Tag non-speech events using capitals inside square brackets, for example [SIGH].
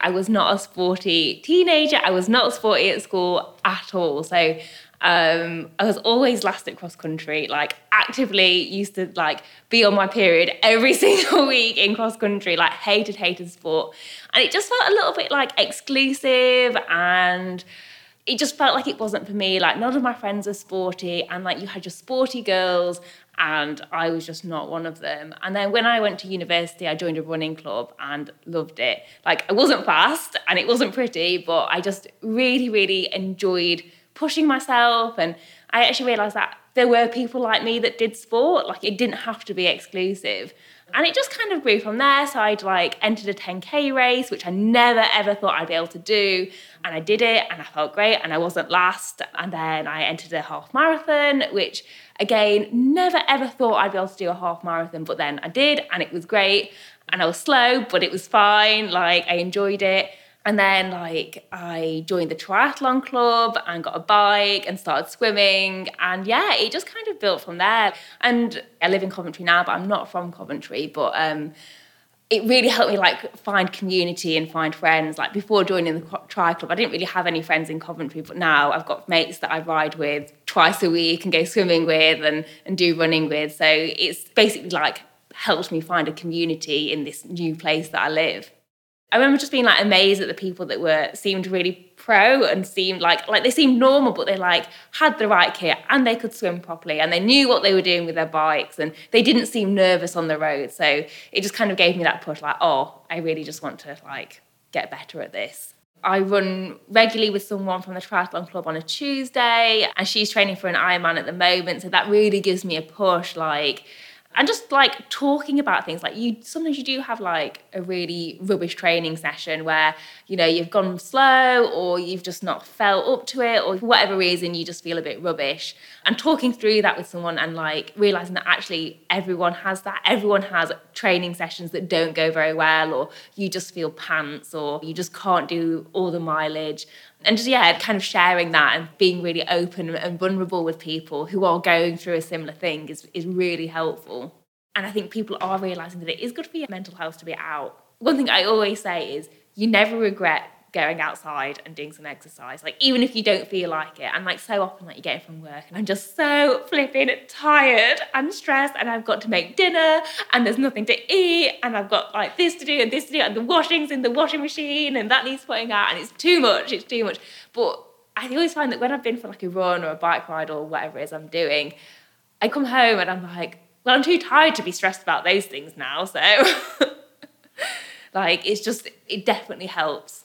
I was not a sporty teenager. I was not sporty at school at all. So um, I was always last at cross country, like actively used to like be on my period every [LAUGHS] single week in cross country, like hated, hated sport. And it just felt a little bit like exclusive and it just felt like it wasn't for me. Like none of my friends are sporty and like you had your sporty girls and I was just not one of them. And then when I went to university, I joined a running club and loved it. Like I wasn't fast and it wasn't pretty, but I just really, really enjoyed pushing myself. And I actually realized that there were people like me that did sport. Like it didn't have to be exclusive. And it just kind of grew from there. So I'd like entered a 10K race, which I never ever thought I'd be able to do. And I did it and I felt great and I wasn't last. And then I entered a half marathon, which again, never ever thought I'd be able to do a half marathon. But then I did and it was great. And I was slow, but it was fine. Like I enjoyed it. And then like I joined the triathlon club and got a bike and started swimming. And yeah, it just kind of built from there. And I live in Coventry now, but I'm not from Coventry. But um, it really helped me like find community and find friends. Like before joining the tri club, I didn't really have any friends in Coventry, but now I've got mates that I ride with twice a week and go swimming with and, and do running with. So it's basically like helped me find a community in this new place that I live. I remember just being like amazed at the people that were seemed really pro and seemed like like they seemed normal, but they like had the right kit and they could swim properly and they knew what they were doing with their bikes and they didn't seem nervous on the road. So it just kind of gave me that push, like, oh, I really just want to like get better at this. I run regularly with someone from the triathlon club on a Tuesday, and she's training for an Ironman at the moment. So that really gives me a push, like and just like talking about things like you sometimes you do have like a really rubbish training session where you know you've gone slow or you've just not felt up to it or whatever reason you just feel a bit rubbish. And talking through that with someone and like realizing that actually everyone has that everyone has training sessions that don't go very well or you just feel pants or you just can't do all the mileage and just yeah kind of sharing that and being really open and vulnerable with people who are going through a similar thing is, is really helpful. And i think people are realizing that it is good for your mental health to be out. One thing i always say is you never regret going outside and doing some exercise. Like even if you don't feel like it, and like so often like you get from work and I'm just so flipping tired and stressed and I've got to make dinner and there's nothing to eat and I've got like this to do and this to do and the washing's in the washing machine and that needs putting out and it's too much, it's too much. But I always find that when I've been for like a run or a bike ride or whatever it is I'm doing, I come home and I'm like, well, I'm too tired to be stressed about those things now. So [LAUGHS] like it's just it definitely helps